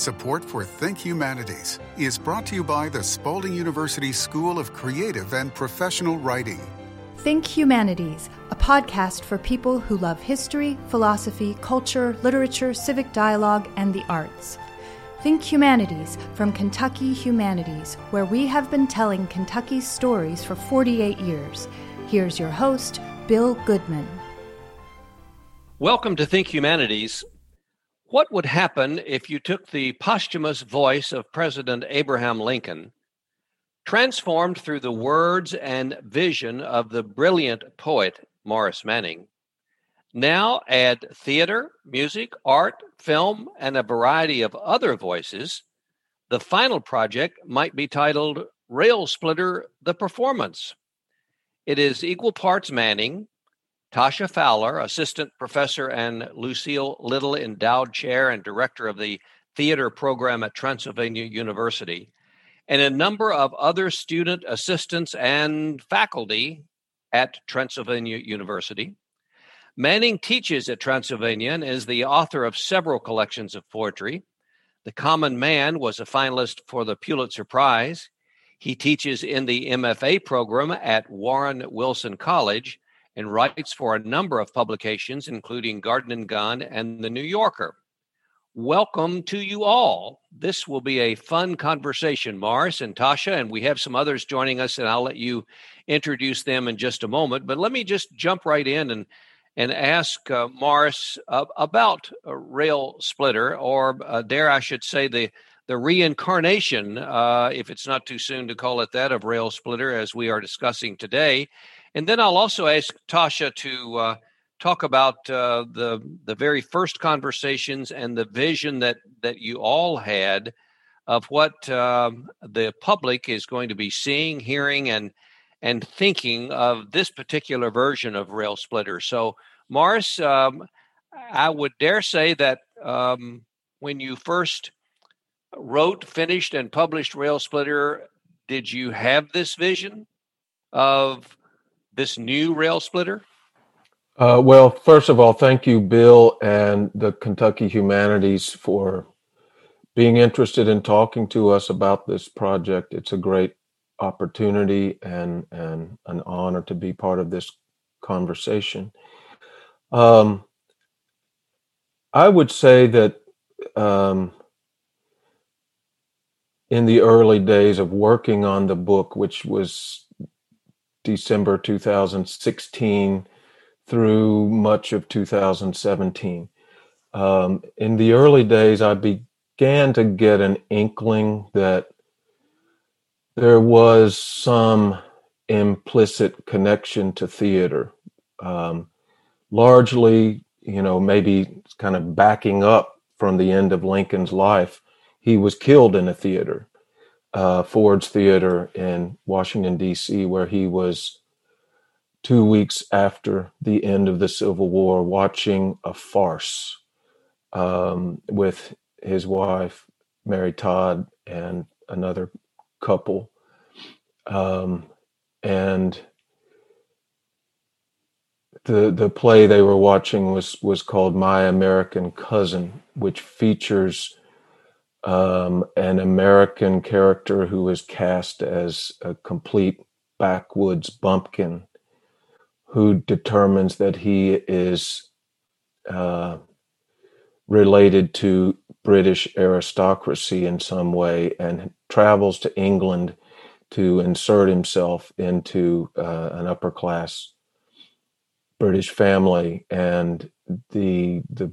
Support for Think Humanities is brought to you by the Spalding University School of Creative and Professional Writing. Think Humanities, a podcast for people who love history, philosophy, culture, literature, civic dialogue, and the arts. Think Humanities from Kentucky Humanities, where we have been telling Kentucky's stories for 48 years. Here's your host, Bill Goodman. Welcome to Think Humanities. What would happen if you took the posthumous voice of President Abraham Lincoln, transformed through the words and vision of the brilliant poet Maurice Manning, now add theater, music, art, film, and a variety of other voices? The final project might be titled Rail Splitter The Performance. It is equal parts Manning, Tasha Fowler, assistant professor and Lucille Little endowed chair and director of the theater program at Transylvania University, and a number of other student assistants and faculty at Transylvania University. Manning teaches at Transylvania and is the author of several collections of poetry. The Common Man was a finalist for the Pulitzer Prize. He teaches in the MFA program at Warren Wilson College and writes for a number of publications, including Garden and Gun and The New Yorker. Welcome to you all. This will be a fun conversation, Maurice and Tasha, and we have some others joining us, and I'll let you introduce them in just a moment. But let me just jump right in and and ask uh, Maurice uh, about Rail Splitter, or uh, dare I should say the the reincarnation, uh, if it's not too soon to call it that, of Rail Splitter, as we are discussing today. And then I'll also ask Tasha to uh, talk about uh, the the very first conversations and the vision that that you all had of what um, the public is going to be seeing, hearing, and and thinking of this particular version of Rail Splitter. So, Maurice, um, I would dare say that um, when you first wrote, finished, and published Rail Splitter, did you have this vision of this new rail splitter? Uh, well, first of all, thank you, Bill, and the Kentucky Humanities for being interested in talking to us about this project. It's a great opportunity and and an honor to be part of this conversation. Um, I would say that um, in the early days of working on the book, which was December 2016 through much of 2017. Um, in the early days, I began to get an inkling that there was some implicit connection to theater. Um, largely, you know, maybe kind of backing up from the end of Lincoln's life, he was killed in a theater uh, Ford's Theater in Washington, D.C., where he was two weeks after the end of the Civil War watching a farce um, with his wife, Mary Todd, and another couple. Um, and the the play they were watching was was called My American Cousin, which features um, an American character who is cast as a complete backwoods bumpkin who determines that he is uh, related to British aristocracy in some way and travels to England to insert himself into uh, an upper class British family. And the the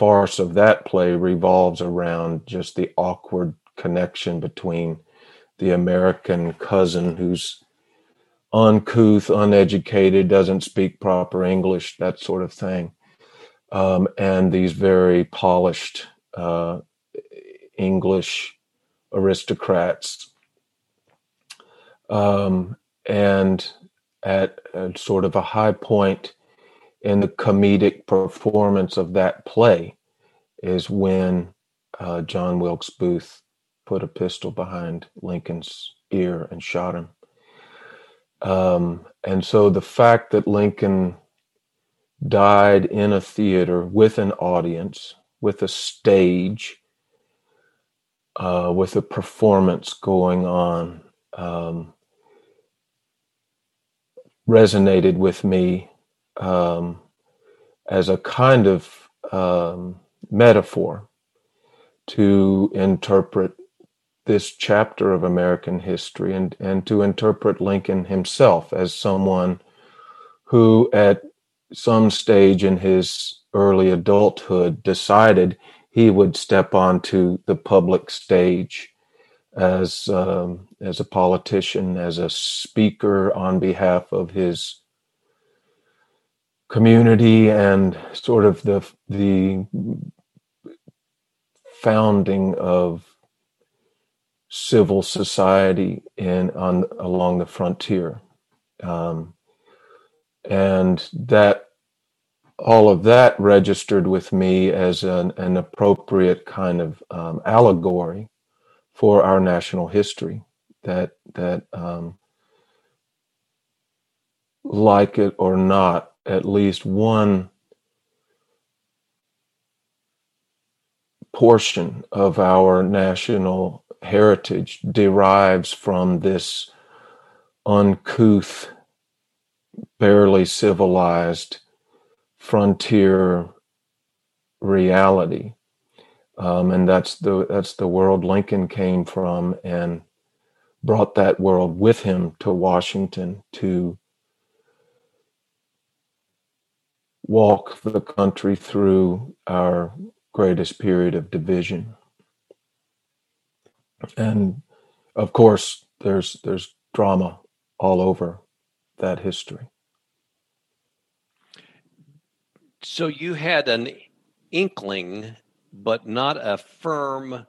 farce of that play revolves around just the awkward connection between the American cousin who's uncouth, uneducated, doesn't speak proper English, that sort of thing, um, and these very polished uh, English aristocrats. Um, and at sort of a high point in the comedic performance of that play is when uh, John Wilkes Booth put a pistol behind Lincoln's ear and shot him. Um, and so the fact that Lincoln died in a theater with an audience, with a stage, uh, with a performance going on um, resonated with me um, as a kind of um, metaphor to interpret this chapter of American history and, and to interpret Lincoln himself as someone who, at some stage in his early adulthood, decided he would step onto the public stage as um, as a politician, as a speaker on behalf of his community, and sort of the the founding of civil society in on along the frontier, um, and that all of that registered with me as an, an appropriate kind of um, allegory for our national history. That that um, like it or not, at least one portion of our national heritage derives from this uncouth, barely civilized frontier reality. Um, and that's the that's the world Lincoln came from and brought that world with him to Washington to walk the country through our greatest period of division. And of course, there's there's drama all over that history. So you had an inkling, but not a firm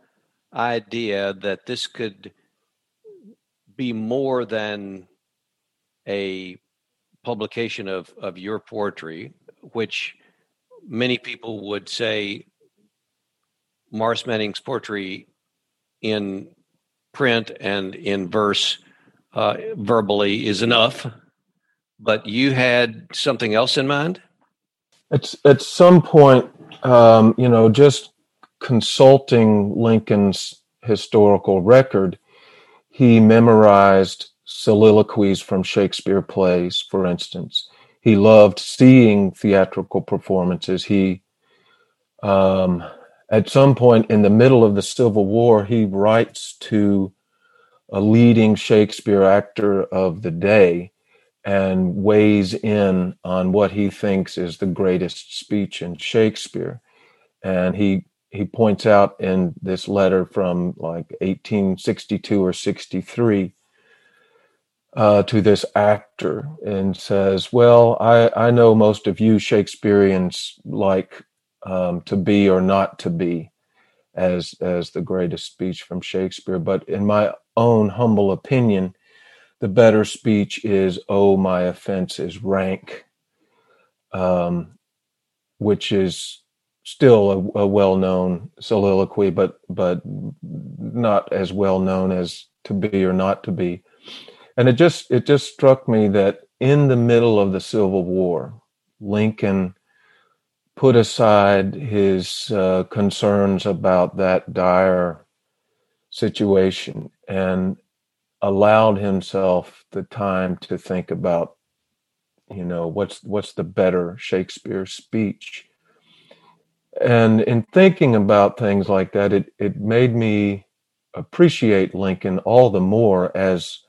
idea that this could be more than a publication of, of your poetry, which many people would say Maurice Manning's poetry in print and in verse uh, verbally is enough, but you had something else in mind? At, at some point, um, you know, just consulting Lincoln's historical record, he memorized soliloquies from Shakespeare plays, for instance. He loved seeing theatrical performances. He um, at some point in the middle of the Civil War, he writes to a leading Shakespeare actor of the day and weighs in on what he thinks is the greatest speech in Shakespeare. And he he points out in this letter from like 1862 or 63 uh, to this actor and says, Well, I, I know most of you Shakespeareans like um, to be or not to be as as the greatest speech from Shakespeare. But in my own humble opinion, the better speech is "Oh, my offense is rank," um, which is still a, a well-known soliloquy, but but not as well known as "To be or not to be." And it just it just struck me that in the middle of the Civil War, Lincoln put aside his uh, concerns about that dire situation and allowed himself the time to think about you know what's what's the better shakespeare speech. And in thinking about things like that it it made me appreciate lincoln all the more as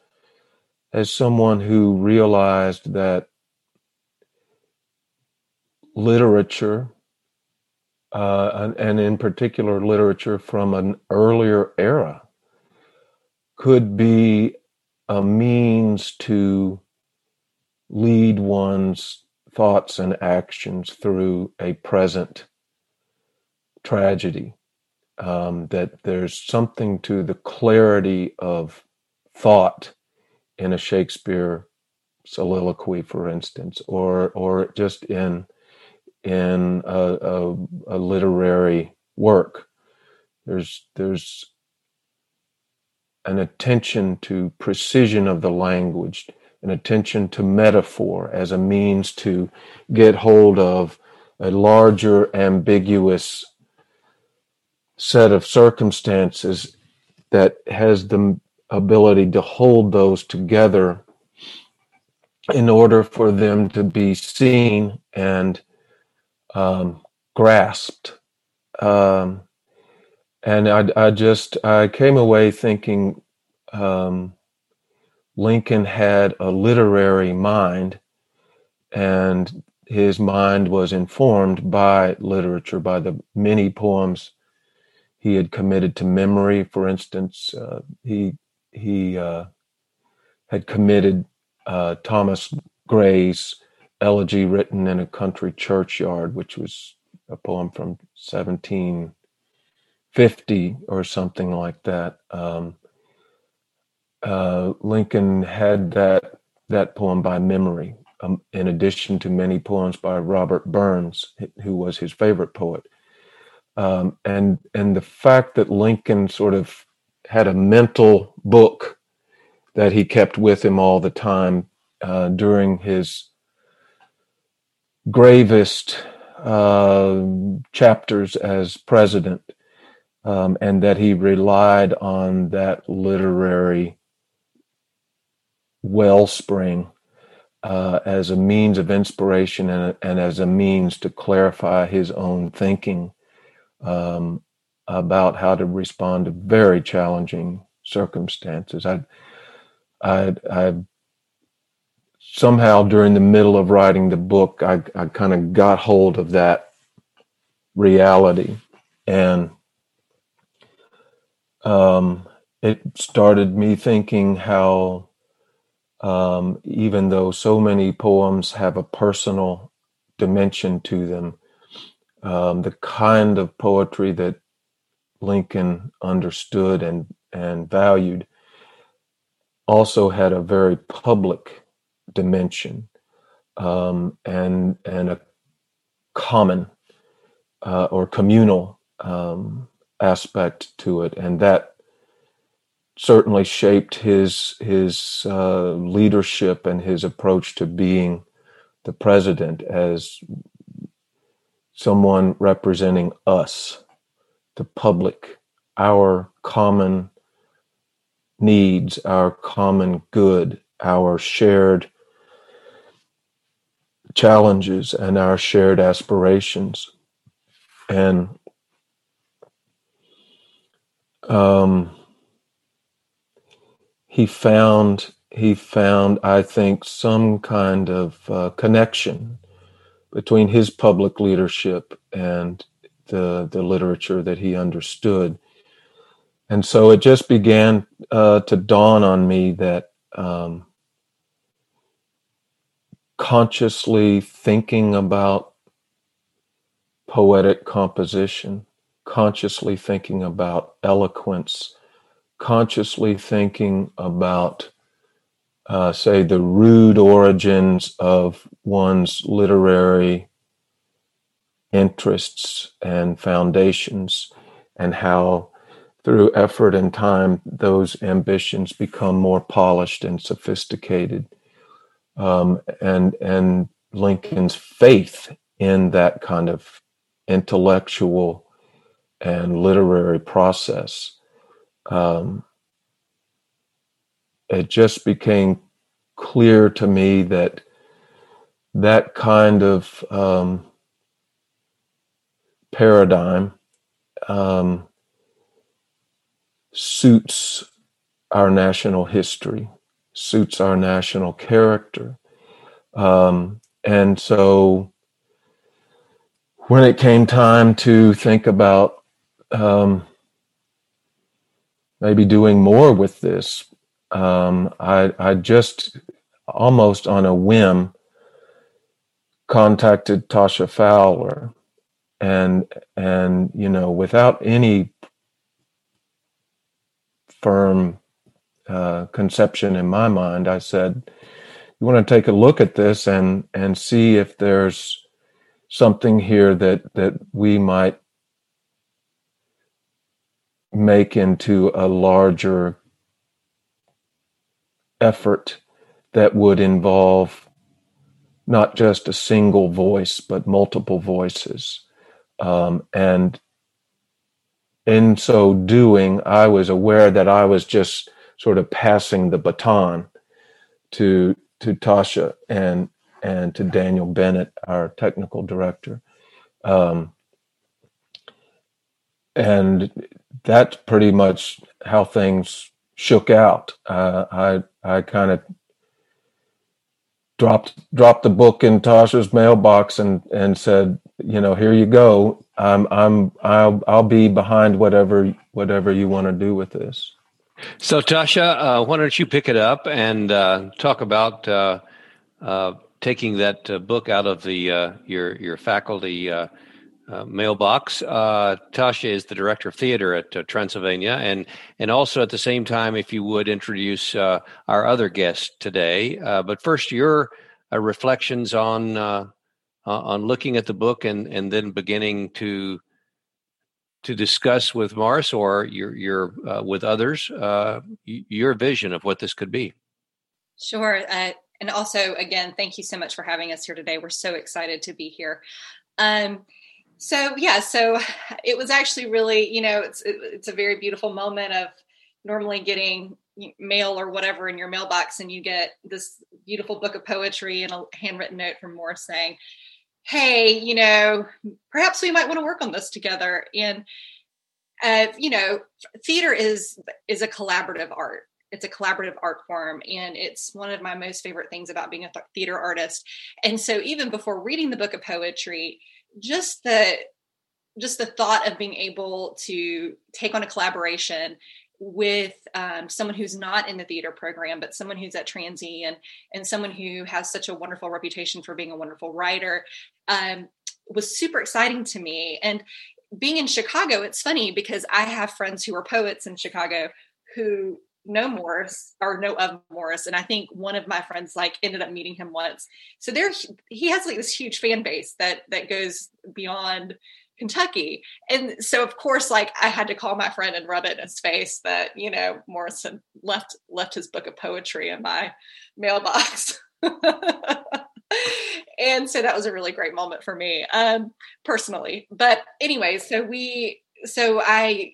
as someone who realized that literature, uh, and, and in particular literature from an earlier era, could be a means to lead one's thoughts and actions through a present tragedy. Um, that there's something to the clarity of thought in a Shakespeare soliloquy, for instance, or or just in in a, a, a literary work. There's there's an attention to precision of the language, an attention to metaphor as a means to get hold of a larger ambiguous set of circumstances that has the ability to hold those together in order for them to be seen and um, grasped. Um, and I, I, just I came away thinking um, Lincoln had a literary mind, and his mind was informed by literature, by the many poems he had committed to memory. For instance, uh, he he uh, had committed uh, Thomas Gray's elegy written in a country churchyard, which was a poem from 1750 or something like that. Um, uh, Lincoln had that that poem by memory, um, in addition to many poems by Robert Burns, who was his favorite poet. Um, and and the fact that Lincoln sort of had a mental book that he kept with him all the time uh, during his gravest uh, chapters as president, um, and that he relied on that literary wellspring uh, as a means of inspiration and, and, as a means to clarify his own thinking um, about how to respond to very challenging circumstances. I, I, I somehow during the middle of writing the book, I, I kind of got hold of that reality, and um, it started me thinking how, um, even though so many poems have a personal dimension to them, um, the kind of poetry that Lincoln understood and and valued also had a very public dimension um, and and a common uh, or communal um, aspect to it, and that certainly shaped his his uh, leadership and his approach to being the president as someone representing us, the public, our common needs, our common good, our shared challenges, and our shared aspirations. And um, he found he found, I think, some kind of uh, connection between his public leadership and the the literature that he understood. And so it just began uh, to dawn on me that um, consciously thinking about poetic composition, consciously thinking about eloquence, consciously thinking about uh, say, the rude origins of one's literary interests and foundations, and how through effort and time those ambitions become more polished and sophisticated. Um, and and Lincoln's faith in that kind of intellectual and literary process um, it just became clear to me that that kind of um, paradigm um, suits our national history, suits our national character. Um, and so when it came time to think about um, maybe doing more with this, um, I, I just almost on a whim contacted Tasha Fowler and and you know without any firm uh, conception in my mind I said you want to take a look at this and and see if there's something here that that we might make into a larger effort that would involve not just a single voice, but multiple voices. Um, and in so doing, I was aware that I was just sort of passing the baton to to Tasha and and to Daniel Bennett, our technical director. Um, and that's pretty much how things shook out. Uh, I I kind of dropped dropped the book in Tasha's mailbox and and said, you know, here you go. I'm I'm I'll I'll be behind whatever whatever you want to do with this. So Tasha, uh, why don't you pick it up and uh, talk about uh, uh taking that uh, book out of the uh, your your faculty mailbox. Tasha is the director of theater at Transylvania, and and also at the same time, if you would introduce our other guest today. But first, your reflections on on looking at the book and and then beginning to to discuss with Maurice or your your uh, with others uh, your vision of what this could be. Sure. Uh, and also, again, thank you so much for having us here today. We're so excited to be here. Um, so yeah so it was actually really you know it's it's a very beautiful moment of normally getting mail or whatever in your mailbox and you get this beautiful book of poetry and a handwritten note from Maurice saying hey you know perhaps we might want to work on this together. And uh, you know theater is is a collaborative art. It's a collaborative art form and it's one of my most favorite things about being a theater artist. And so even before reading the book of poetry just the just the thought of being able to take on a collaboration with um, someone who's not in the theater program, but someone who's at Transy and and someone who has such a wonderful reputation for being a wonderful writer um, was super exciting to me. And being in Chicago, it's funny because I have friends who are poets in Chicago who know Maurice or know of Maurice, and I think one of my friends like ended up meeting him once. So there, he has like this huge fan base that that goes beyond Kentucky, and so of course, like I had to call my friend and rub it in his face that you know Morrison left left his book of poetry in my mailbox. and so that was a really great moment for me um personally but anyway so we so i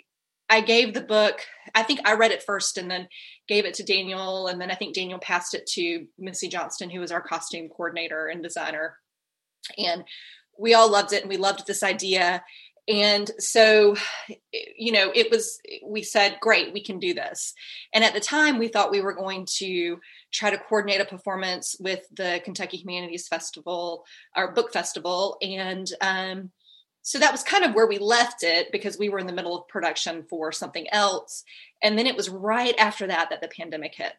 I gave the book, I think I read it first and then gave it to Daniel. And then I think Daniel passed it to Missy Johnston, who was our costume coordinator and designer. And we all loved it and we loved this idea. And so, you know, it was, we said, great, we can do this. And at the time, we thought we were going to try to coordinate a performance with the Kentucky Humanities Festival, our book festival. And, um, so that was kind of where we left it because we were in the middle of production for something else and then it was right after that that the pandemic hit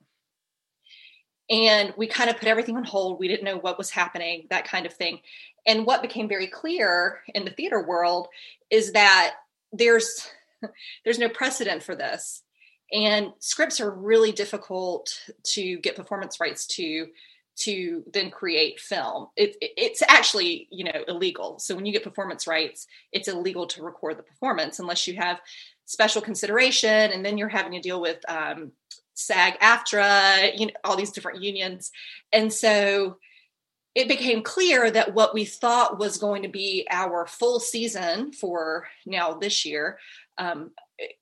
and we kind of put everything on hold we didn't know what was happening that kind of thing and what became very clear in the theater world is that there's there's no precedent for this and scripts are really difficult to get performance rights to to then create film. It, it, it's actually, you know, illegal. So when you get performance rights, it's illegal to record the performance unless you have special consideration, and then you're having to deal with um, SAG-AFTRA, you know, all these different unions, and so it became clear that what we thought was going to be our full season for now this year um,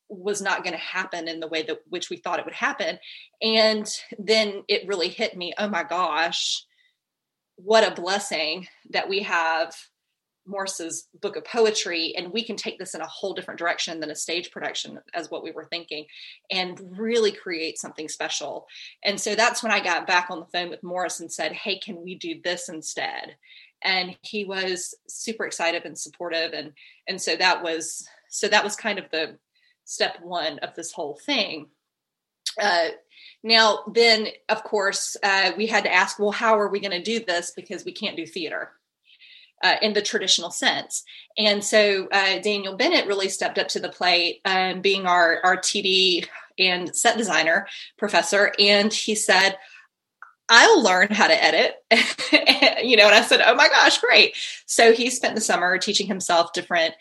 was not going to happen in the way that which we thought it would happen. And then it really hit me oh my gosh what a blessing that we have Maurice's book of poetry, and we can take this in a whole different direction than a stage production, as what we were thinking, and really create something special. And so that's when I got back on the phone with Maurice and said, Hey, can we do this instead? And he was super excited and supportive. And and so that was so that was kind of the step one of this whole thing. Uh, now, then, of course, uh, we had to ask, well, how are we going to do this? Because we can't do theater. Uh, in the traditional sense. And so uh, Daniel Bennett really stepped up to the plate, um, being our, our TD and set designer professor. And he said, I'll learn how to edit. you know, and I said, oh my gosh, great. So he spent the summer teaching himself different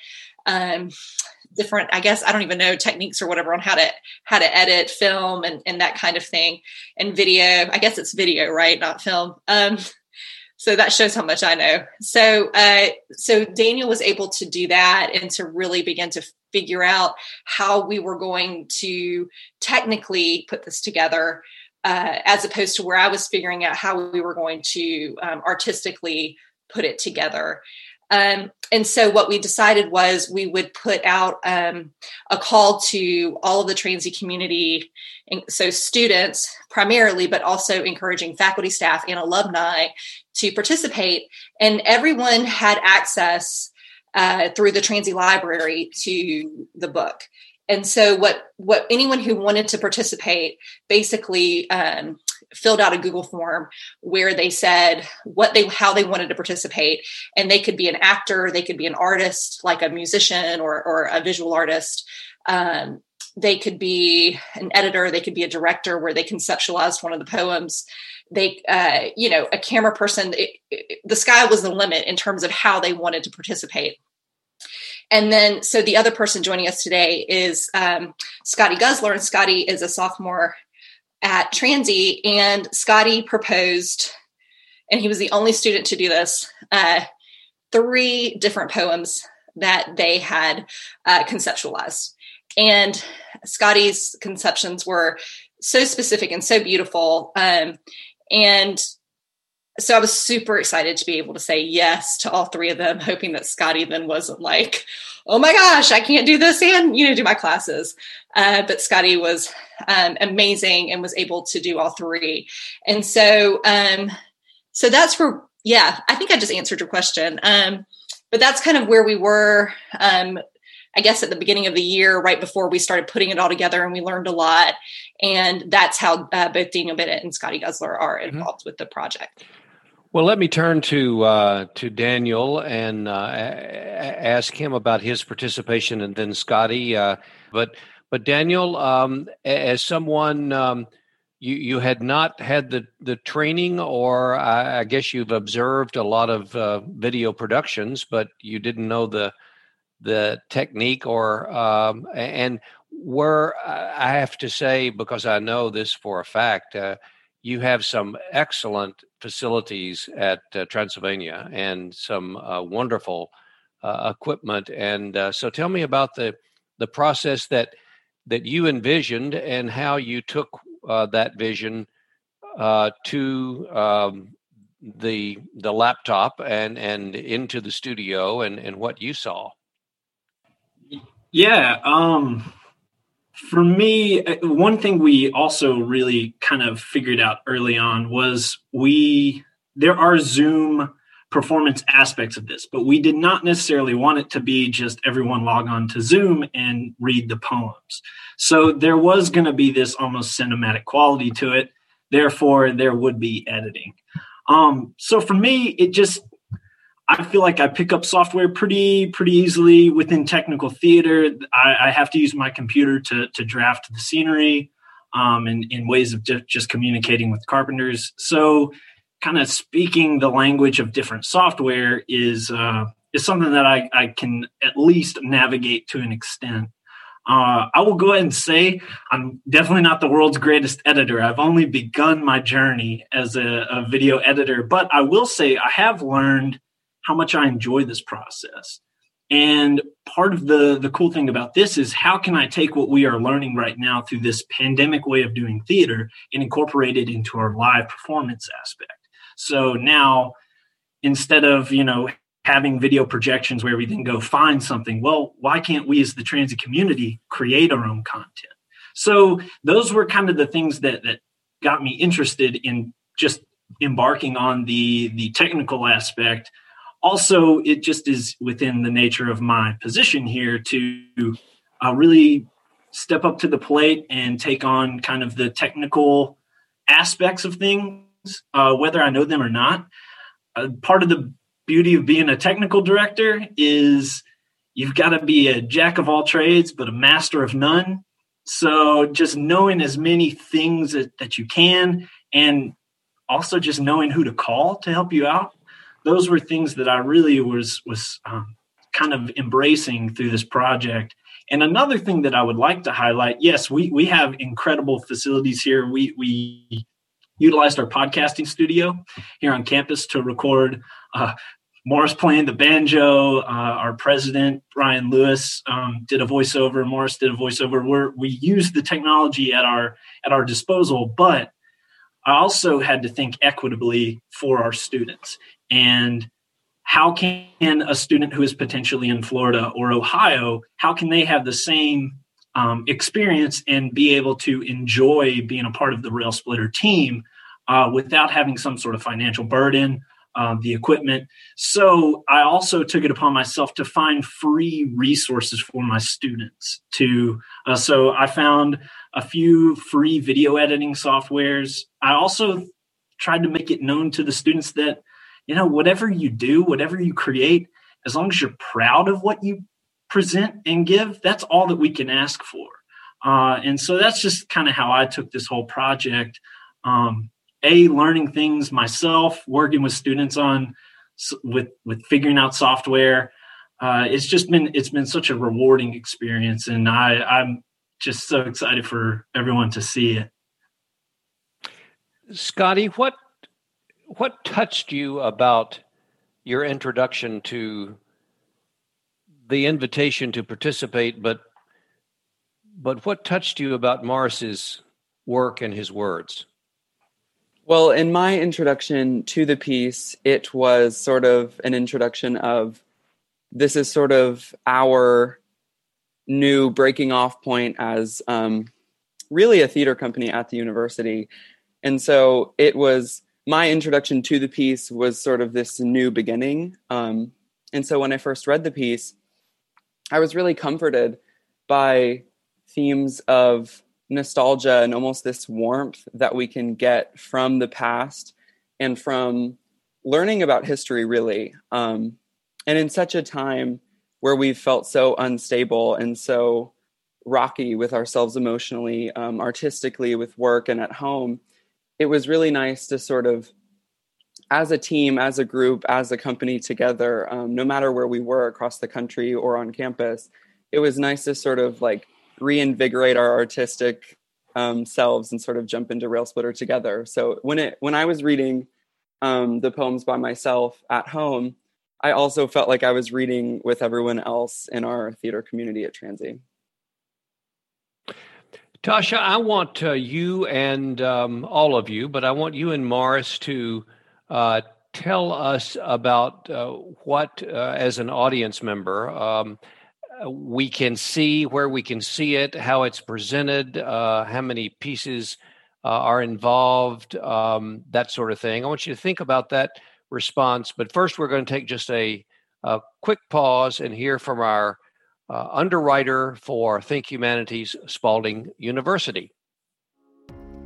um, different i guess i don't even know techniques or whatever on how to how to edit film and, and that kind of thing and video i guess it's video right not film um, so that shows how much i know so uh, so daniel was able to do that and to really begin to figure out how we were going to technically put this together uh, as opposed to where I was figuring out how we were going to um, artistically put it together. Um, and so what we decided was we would put out um, a call to all of the transy community, so students primarily, but also encouraging faculty, staff, and alumni to participate. And everyone had access uh, through the transy library to the book. And so what what anyone who wanted to participate basically um, filled out a Google form where they said what they how they wanted to participate, and they could be an actor, they could be an artist, like a musician or or a visual artist. Um, they could be an editor, they could be a director where they conceptualized one of the poems. They, uh, you know, a camera person. It, it, the sky was the limit in terms of how they wanted to participate. And then, so the other person joining us today is um, Scotty Guzzler, and Scotty is a sophomore at Transy, and Scotty proposed, and he was the only student to do this, uh, three different poems that they had uh, conceptualized. And Scotty's conceptions were so specific and so beautiful. Um, and so I was super excited to be able to say yes to all three of them, hoping that Scotty then wasn't like, oh my gosh, I can't do this and, you know, do my classes. Uh, but Scotty was um, amazing and was able to do all three. And so, um, so that's for, yeah, I think I just answered your question. Um, but that's kind of where we were, um, I guess at the beginning of the year, right before we started putting it all together and we learned a lot. And that's how uh, both Daniel Bennett and Scotty Guzzler are mm-hmm. involved mm-hmm. with the project. Well, let me turn to uh, to Daniel and uh, ask him about his participation, and then Scotty. Uh, but but Daniel, um, as someone um, you you had not had the the training, or I, I guess you've observed a lot of uh, video productions, but you didn't know the the technique, or um, and were I have to say because I know this for a fact uh, you have some excellent facilities at uh, Transylvania and some uh, wonderful uh, equipment. And uh, so, tell me about the the process that that you envisioned and how you took uh, that vision uh, to um, the the laptop and and into the studio and and what you saw. Yeah. Um, for me, uh, one thing we also really kind of figured out early on was we there are Zoom performance aspects of this, but we did not necessarily want it to be just everyone log on to Zoom and read the poems. So there was going to be this almost cinematic quality to it. Therefore, there would be editing. Um, so for me, it just I feel like I pick up software pretty pretty easily within technical theater. I, I have to use my computer to to draft the scenery, um, and in ways of just communicating with carpenters. So, kind of speaking the language of different software is uh, is something that I, I can at least navigate to an extent. Uh, I will go ahead and say I'm definitely not the world's greatest editor. I've only begun my journey as a, a video editor, but I will say I have learned how much I enjoy this process. And part of the the cool thing about this is how can I take what we are learning right now through this pandemic way of doing theater and incorporate it into our live performance aspect. So now instead of, you know, having video projections where we then go find something, well, why can't we as the Transy community create our own content? So those were kind of the things that that got me interested in just embarking on the the technical aspect also it just is within the nature of my position here to uh, really step up to the plate and take on kind of the technical aspects of things uh, whether i know them or not. Uh, part of the beauty of being a technical director is you've got to be a jack of all trades but a master of none. So just knowing as many things that, that you can and also just knowing who to call to help you out those were things that I really was was um, kind of embracing through this project. And another thing that I would like to highlight, yes, we we have incredible facilities here. We we utilized our podcasting studio here on campus to record uh, Maurice playing the banjo. Uh, our president Brien Lewis um, did a voiceover. Maurice did a voiceover. Where we used the technology at our at our disposal, but I also had to think equitably for our students and how can a student who is potentially in Florida or Ohio, how can they have the same um, experience and be able to enjoy being a part of the Rail Splitter team uh, without having some sort of financial burden, uh, the equipment. So I also took it upon myself to find free resources for my students. To uh, so I found a few free video editing softwares. I also tried to make it known to the students that you know, whatever you do, whatever you create, as long as you're proud of what you present and give, that's all that we can ask for. Uh, and so that's just kind of how I took this whole project. Um, a learning things myself, working with students on with with figuring out software. Uh, it's just been it's been such a rewarding experience, and I I'm just so excited for everyone to see it. Scotty, what what touched you about your introduction to the invitation to participate, but but what touched you about Maurice's work and his words? Well, in my introduction to the piece, it was sort of an introduction of this is sort of our new breaking off point as um, really a theater company at the university. And so it was my introduction to the piece was sort of this new beginning. Um, and so when I first read the piece, I was really comforted by themes of nostalgia and almost this warmth that we can get from the past and from learning about history, really. Um, and in such a time where we've felt so unstable and so rocky with ourselves emotionally, um, artistically, with work and at home, it was really nice to sort of as a team as a group as a company together um, no matter where we were across the country or on campus it was nice to sort of like reinvigorate our artistic um, selves and sort of jump into rail splitter together. So when it when i was reading um, the poems by myself at home i also felt like i was reading with everyone else in our theater community at transy Tasha, I want uh, you and um, all of you, but I want you and Maurice to uh, tell us about uh, what, uh, as an audience member, um, we can see, where we can see it, how it's presented, uh, how many pieces uh, are involved, um, that sort of thing. I want you to think about that response. But first, we're going to take just a, a quick pause and hear from our uh, underwriter for Think Humanities, Spalding University.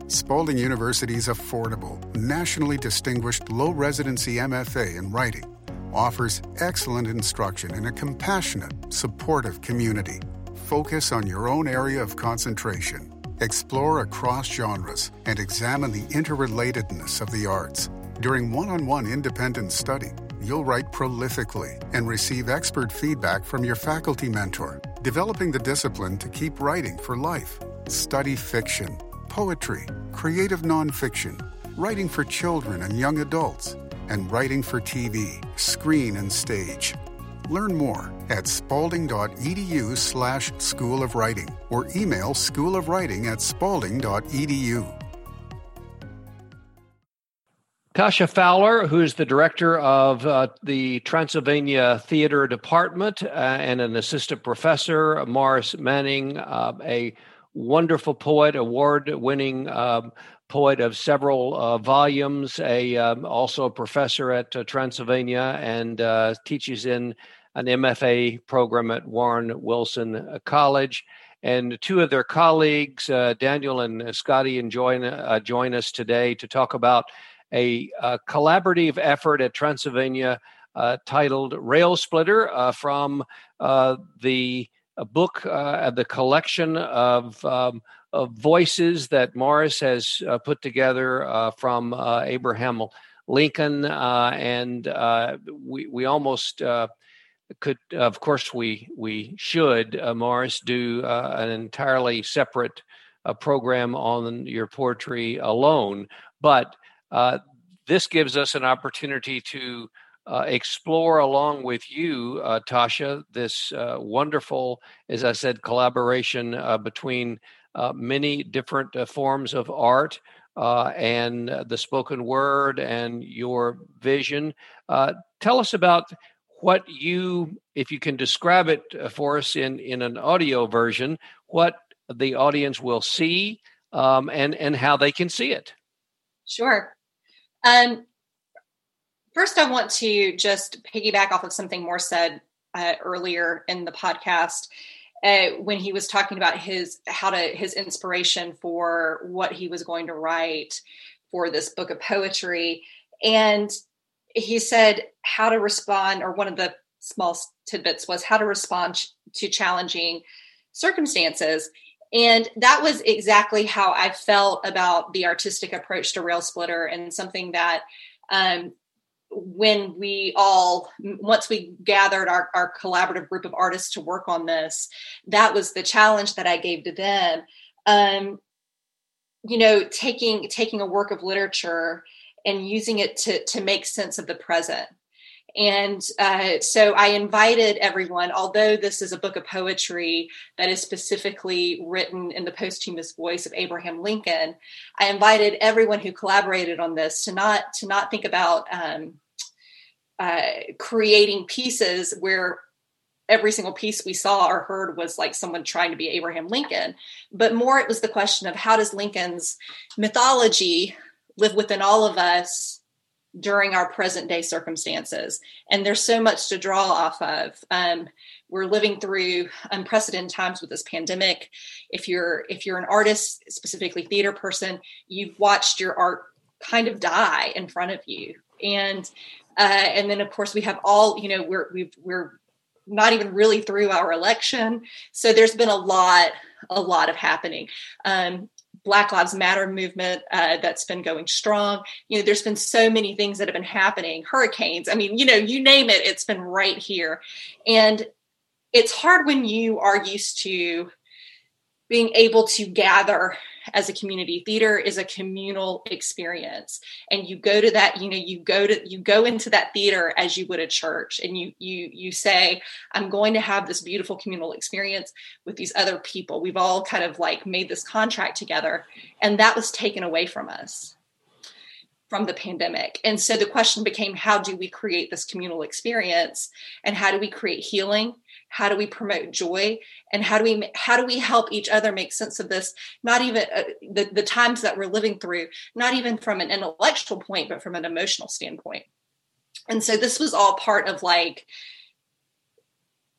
Spalding University's affordable, nationally distinguished low residency MFA in writing offers excellent instruction in a compassionate, supportive community. Focus on your own area of concentration. Explore across genres and examine the interrelatedness of the arts. During one on one independent study, you'll write prolifically and receive expert feedback from your faculty mentor, developing the discipline to keep writing for life. Study fiction, poetry, creative nonfiction, writing for children and young adults, and writing for TV, screen, and stage. Learn more at spalding.edu slash School of Writing or email schoolofwriting at spalding.edu. Tasha Fowler, who is the director of uh, the Transylvania Theater Department uh, and an assistant professor, Maurice Manning, uh, a wonderful poet, award winning um, poet of several uh, volumes, a um, also a professor at uh, Transylvania and uh, teaches in an MFA program at Warren Wilson College. And two of their colleagues, Daniel and Scotty, and join, join us today to talk about a, a collaborative effort at Transylvania uh, titled Rail Splitter uh, from uh, the book, uh, the collection of, um, of voices that Maurice has uh, put together uh, from Abraham Lincoln. and we, we almost could, of course, we, we should, Maurice, do an entirely separate program on your poetry alone. But uh, this gives us an opportunity to uh, explore along with you, uh, Tasha, this uh, wonderful, as I said, collaboration uh, between uh, many different forms of art and the spoken word and your vision. tell us about what you, if you can describe it for us in, in an audio version, what the audience will see um, and, and how they can see it. Sure. Um, first, I want to just piggyback off of something Maurice said uh, earlier in the podcast. Uh, when he was talking about his how to his inspiration for what he was going to write for this book of poetry and he said how to respond or one of the small tidbits was how to respond to challenging circumstances and that was exactly how I felt about the artistic approach to Rail Splitter and something that um, when we all once we gathered our, our collaborative group of artists to work on this that was the challenge that i gave to them. Um, you know taking taking a work of literature and using it to to make sense of the present and uh, so I invited everyone, although this is a book of poetry that is specifically written in the posthumous voice of Abraham Lincoln, I invited everyone who collaborated on this to not to not think about um, uh, creating pieces where every single piece we saw or heard was like someone trying to be Abraham Lincoln, but more it was the question of how does Lincoln's mythology live within all of us during our present day circumstances. And there's so much to draw off of. Um, we're living through unprecedented times with this pandemic. If you're if you're an artist, specifically theater person, you've watched your art kind of die in front of you. And uh, and then of course we have all you know we're we've we're not even really through our election. So there's been a lot a lot of happening. Um, Black Lives Matter movement uh, that's been going strong. You know, there's been so many things that have been happening. Hurricanes. I mean, you know, you name it, it's been right here. And it's hard when you are used to being able to gather as a community theater is a communal experience. And you go to that you know you go to you go into that theater as you would a church and you you you say i'm going to have this beautiful communal experience with these other people. We've all kind of like made this contract together and that was taken away from us from the pandemic. And so the question became how do we create this communal experience and how do we create healing how do we promote joy? And how do we how do we help each other make sense of this? Not even uh, the, the times that we're living through not even from an intellectual point but from an emotional standpoint. And so this was all part of like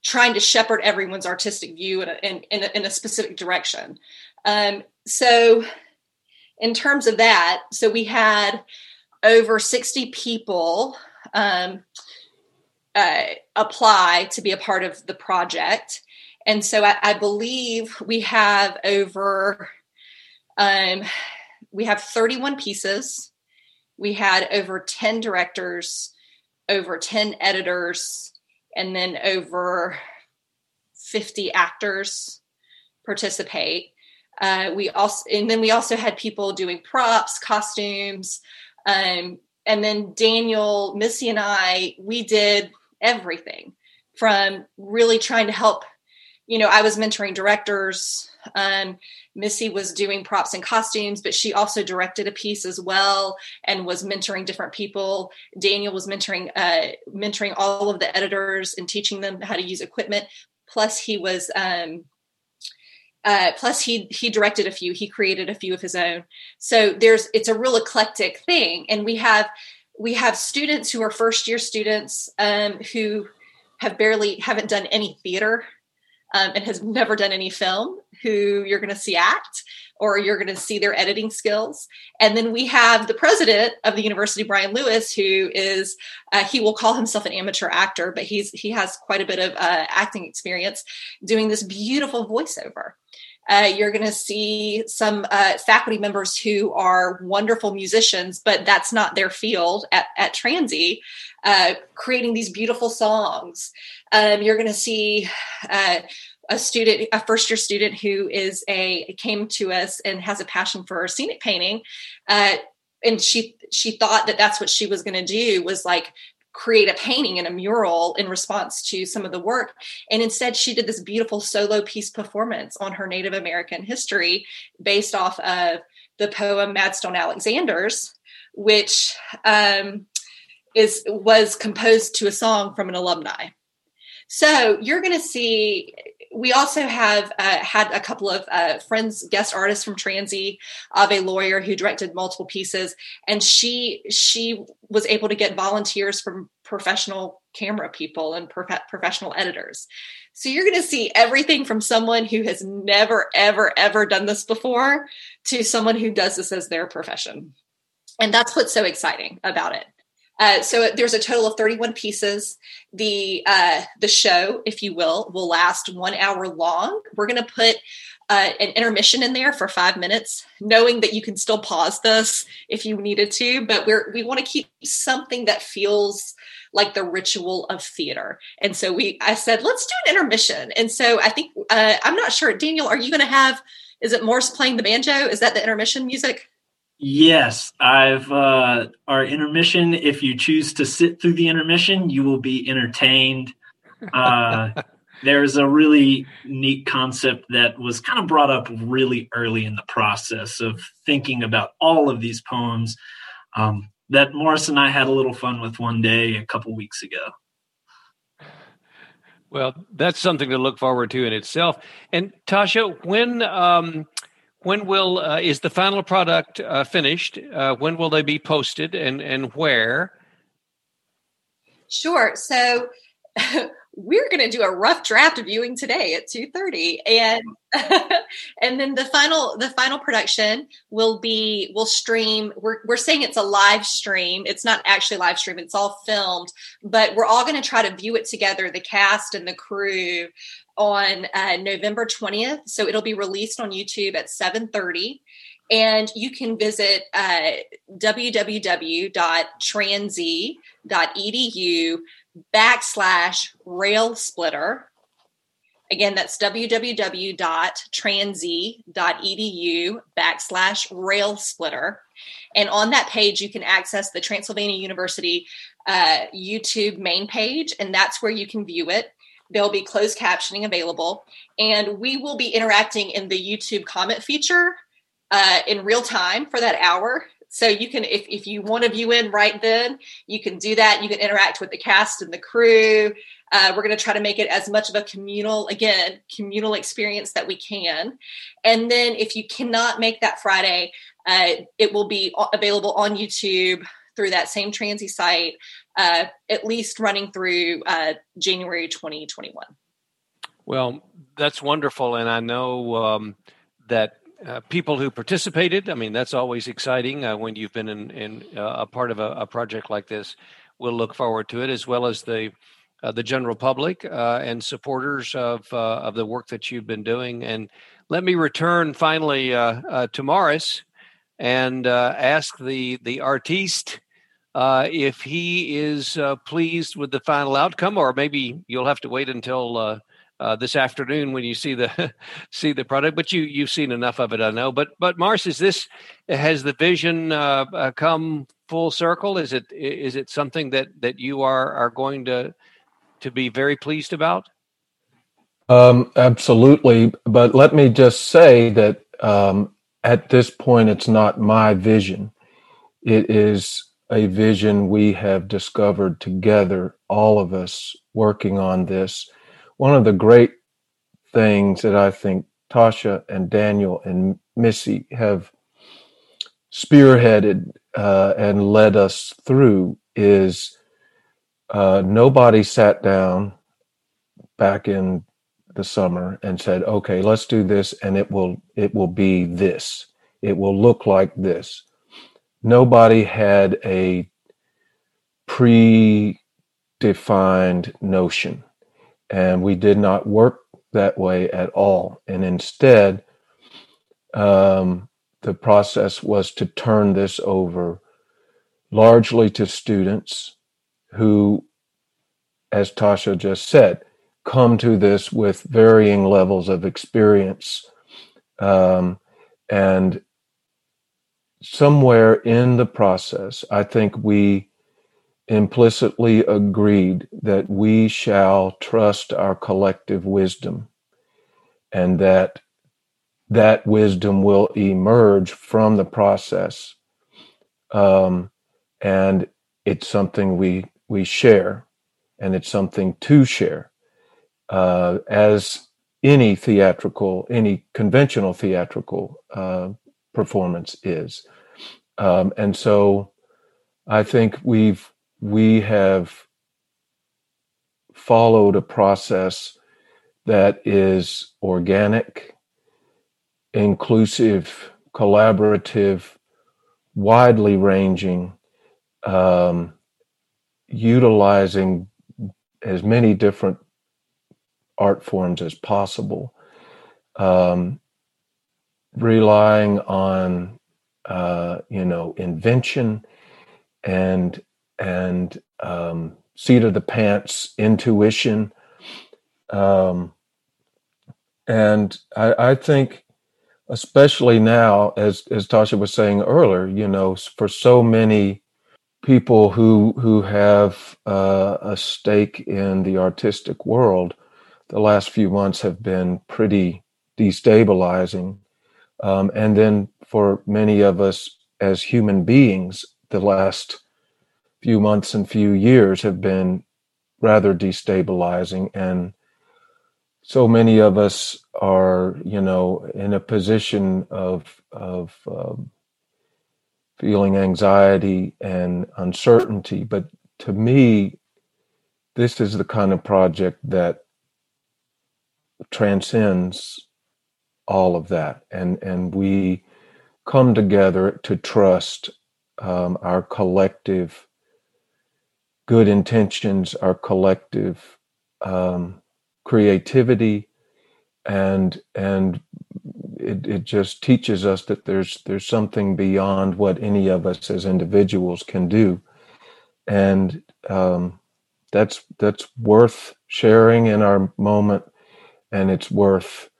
trying to shepherd everyone's artistic view in a, in, in, a, in a specific direction. Um, so in terms of that so we had over 60 people um, uh, apply to be a part of the project. And so I, I believe we have over, um, we have 31 pieces. We had over 10 directors, over 10 editors, and then over 50 actors participate. Uh, we also, and then we also had people doing props, costumes, um, and then Daniel, Missy, and I, we did everything from really trying to help you know i was mentoring directors um, missy was doing props and costumes but she also directed a piece as well and was mentoring different people. Daniel was mentoring uh, mentoring all of the editors and teaching them how to use equipment. Plus he was um, uh, plus he he directed a few. He created a few of his own. So there's it's a real eclectic thing. And we have we have students who are first year students um, who have barely haven't done any theater um, and has never done any film who you're going to see act or you're going to see their editing skills. And then we have the president of the university Brien Lewis who is uh, he will call himself an amateur actor but he's he has quite a bit of uh, acting experience doing this beautiful voiceover uh, you're going to see some uh, faculty members who are wonderful musicians, but that's not their field at, at Transy, uh, creating these beautiful songs. Um, you're going to see uh, a student, a first year student who is a came to us and has a passion for scenic painting, uh, and she she thought that that's what she was going to do was like create a painting and a mural in response to some of the work. And instead, she did this beautiful solo piece performance on her Native American history based off of the poem Madstone Alexander's, which um, is was composed to a song from an alumni. So you're going to see. We also have uh, had a couple of uh, friends, guest artists from Transy, of a lawyer who directed multiple pieces, and she she was able to get volunteers from professional camera people and prof- professional editors. So you're going to see everything from someone who has never, ever, ever done this before to someone who does this as their profession. And that's what's so exciting about it. Uh, so there's a total of 31 pieces. The uh, the show, if you will, will last one hour long. We're going to put uh, an intermission in there for five minutes, knowing that you can still pause this if you needed to. But we're we want to keep something that feels like the ritual of theater. And so we, I said, let's do an intermission. And so I think uh, I'm not sure, Daniel, are you going to have? Is it Maurice playing the banjo? Is that the intermission music? Yes, I've uh, our intermission. If you choose to sit through the intermission, you will be entertained. Uh, there's a really neat concept that was kind of brought up really early in the process of thinking about all of these poems um, that Maurice and I had a little fun with one day a couple weeks ago. Well, that's something to look forward to in itself. And Tasha, when um, when will uh, is the final product uh, finished? Uh, when will they be posted, and and where? Sure. So we're going to do a rough draft viewing today at 2:30 and and then the final the final production will be will stream we're we're saying it's a live stream it's not actually live stream it's all filmed but we're all going to try to view it together the cast and the crew on uh, November 20th. So it'll be released on YouTube at 7:30 and you can visit uh, www.transy.edu backslash rail splitter. Again, that's www.transy.edu backslash rail splitter. And on that page, you can access the Transylvania University uh, YouTube main page, and that's where you can view it. There'll be closed captioning available, and we will be interacting in the YouTube comment feature uh, in real time for that hour. So you can, if, if you want to view in right then, you can do that. You can interact with the cast and the crew. Uh, we're going to try to make it as much of a communal, again, communal experience that we can. And then if you cannot make that Friday, uh, it will be available on YouTube through that same Transy site, uh, at least running through uh, January 2021. Well, that's wonderful. And I know um, that uh, people who participated. I mean, that's always exciting uh, when you've been in, in uh, a part of a, a, project like this. We'll look forward to it, as well as the uh, the general public and supporters of of the work that you've been doing. And let me return finally to Maurice and ask the the artiste if he is pleased with the final outcome, or maybe you'll have to wait until uh, this afternoon when you see the see the product. But you you've seen enough of it, I know. But but Maurice, is this has the vision uh, uh, come full circle? Is it is it something that that you are are going to to be very pleased about? Um, absolutely. But let me just say that um, at this point, it's not my vision. It is a vision we have discovered together, all of us working on this one of the great things that I think Tasha and Daniel and Missy have spearheaded uh, and led us through is uh, nobody sat down back in the summer and said, "Okay, let's do this, and it will it will be this. It will look like this." Nobody had a predefined notion and we did not work that way at all. And instead, um, the process was to turn this over largely to students who, as Tasha just said, come to this with varying levels of experience. Um, and somewhere in the process, I think we implicitly agreed that we shall trust our collective wisdom and that that wisdom will emerge from the process um, and it's something we we share and it's something to share uh, as any theatrical any conventional theatrical uh, performance is. Um, and so i think we've we have followed a process that is organic, inclusive, collaborative, widely ranging, um, utilizing as many different art forms as possible, um, relying on uh, you know invention and and um, seat of the pants intuition. Um, and I, I, think, especially now, as as Tasha was saying earlier, you know, for so many people who who have uh, a stake in the artistic world, the last few months have been pretty destabilizing. Um, and then for many of us as human beings, the last few months and few years have been rather destabilizing. And so many of us are you know in a position of of um, feeling anxiety and uncertainty. But to me this is the kind of project that transcends all of that. And and we come together to trust um, our collective good intentions, our collective um, creativity, and and it, it just teaches us that there's there's something beyond what any of us as individuals can do, and um, that's that's worth sharing in our moment, and it's worth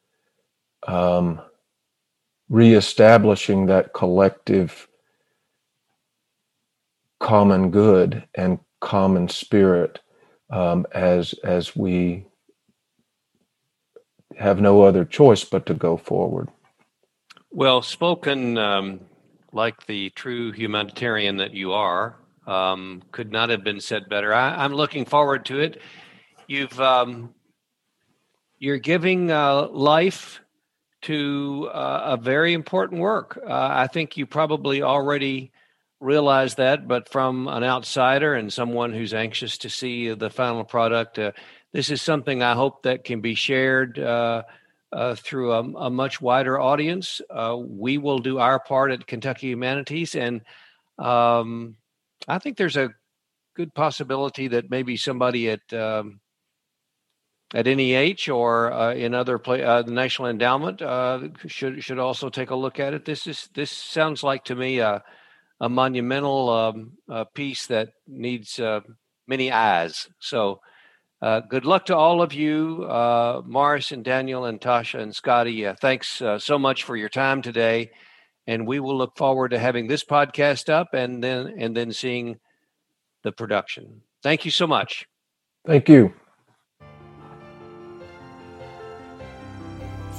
um, reestablishing that collective common good and common spirit um, as as we have no other choice but to go forward. Well spoken, um, like the true humanitarian that you are, um, could not have been said better. I, am looking forward to it. You've um, you're giving uh, life to uh, a very important work. Uh, I think you probably already realize that, but from an outsider and someone who's anxious to see the final product, uh, this is something I hope that can be shared uh, uh, through a, a, much wider audience. Uh, we will do our part at Kentucky Humanities, and um, I think there's a good possibility that maybe somebody at um, at NEH or uh, in other play, uh, the National Endowment uh, should should also take a look at it. This is this sounds like to me a a monumental um, uh, piece that needs uh, many eyes. So, uh, good luck to all of you, uh, Maurice and Daniel and Tasha and Scotty. Thanks so much for your time today, and we will look forward to having this podcast up and then and then seeing the production. Thank you so much. Thank you.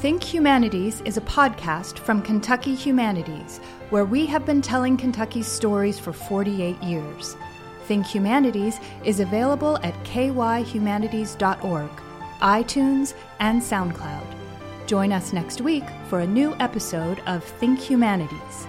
Think Humanities is a podcast from Kentucky Humanities, where we have been telling Kentucky's stories for 48 years. Think Humanities is available at kyhumanities.org, iTunes, and SoundCloud. Join us next week for a new episode of Think Humanities.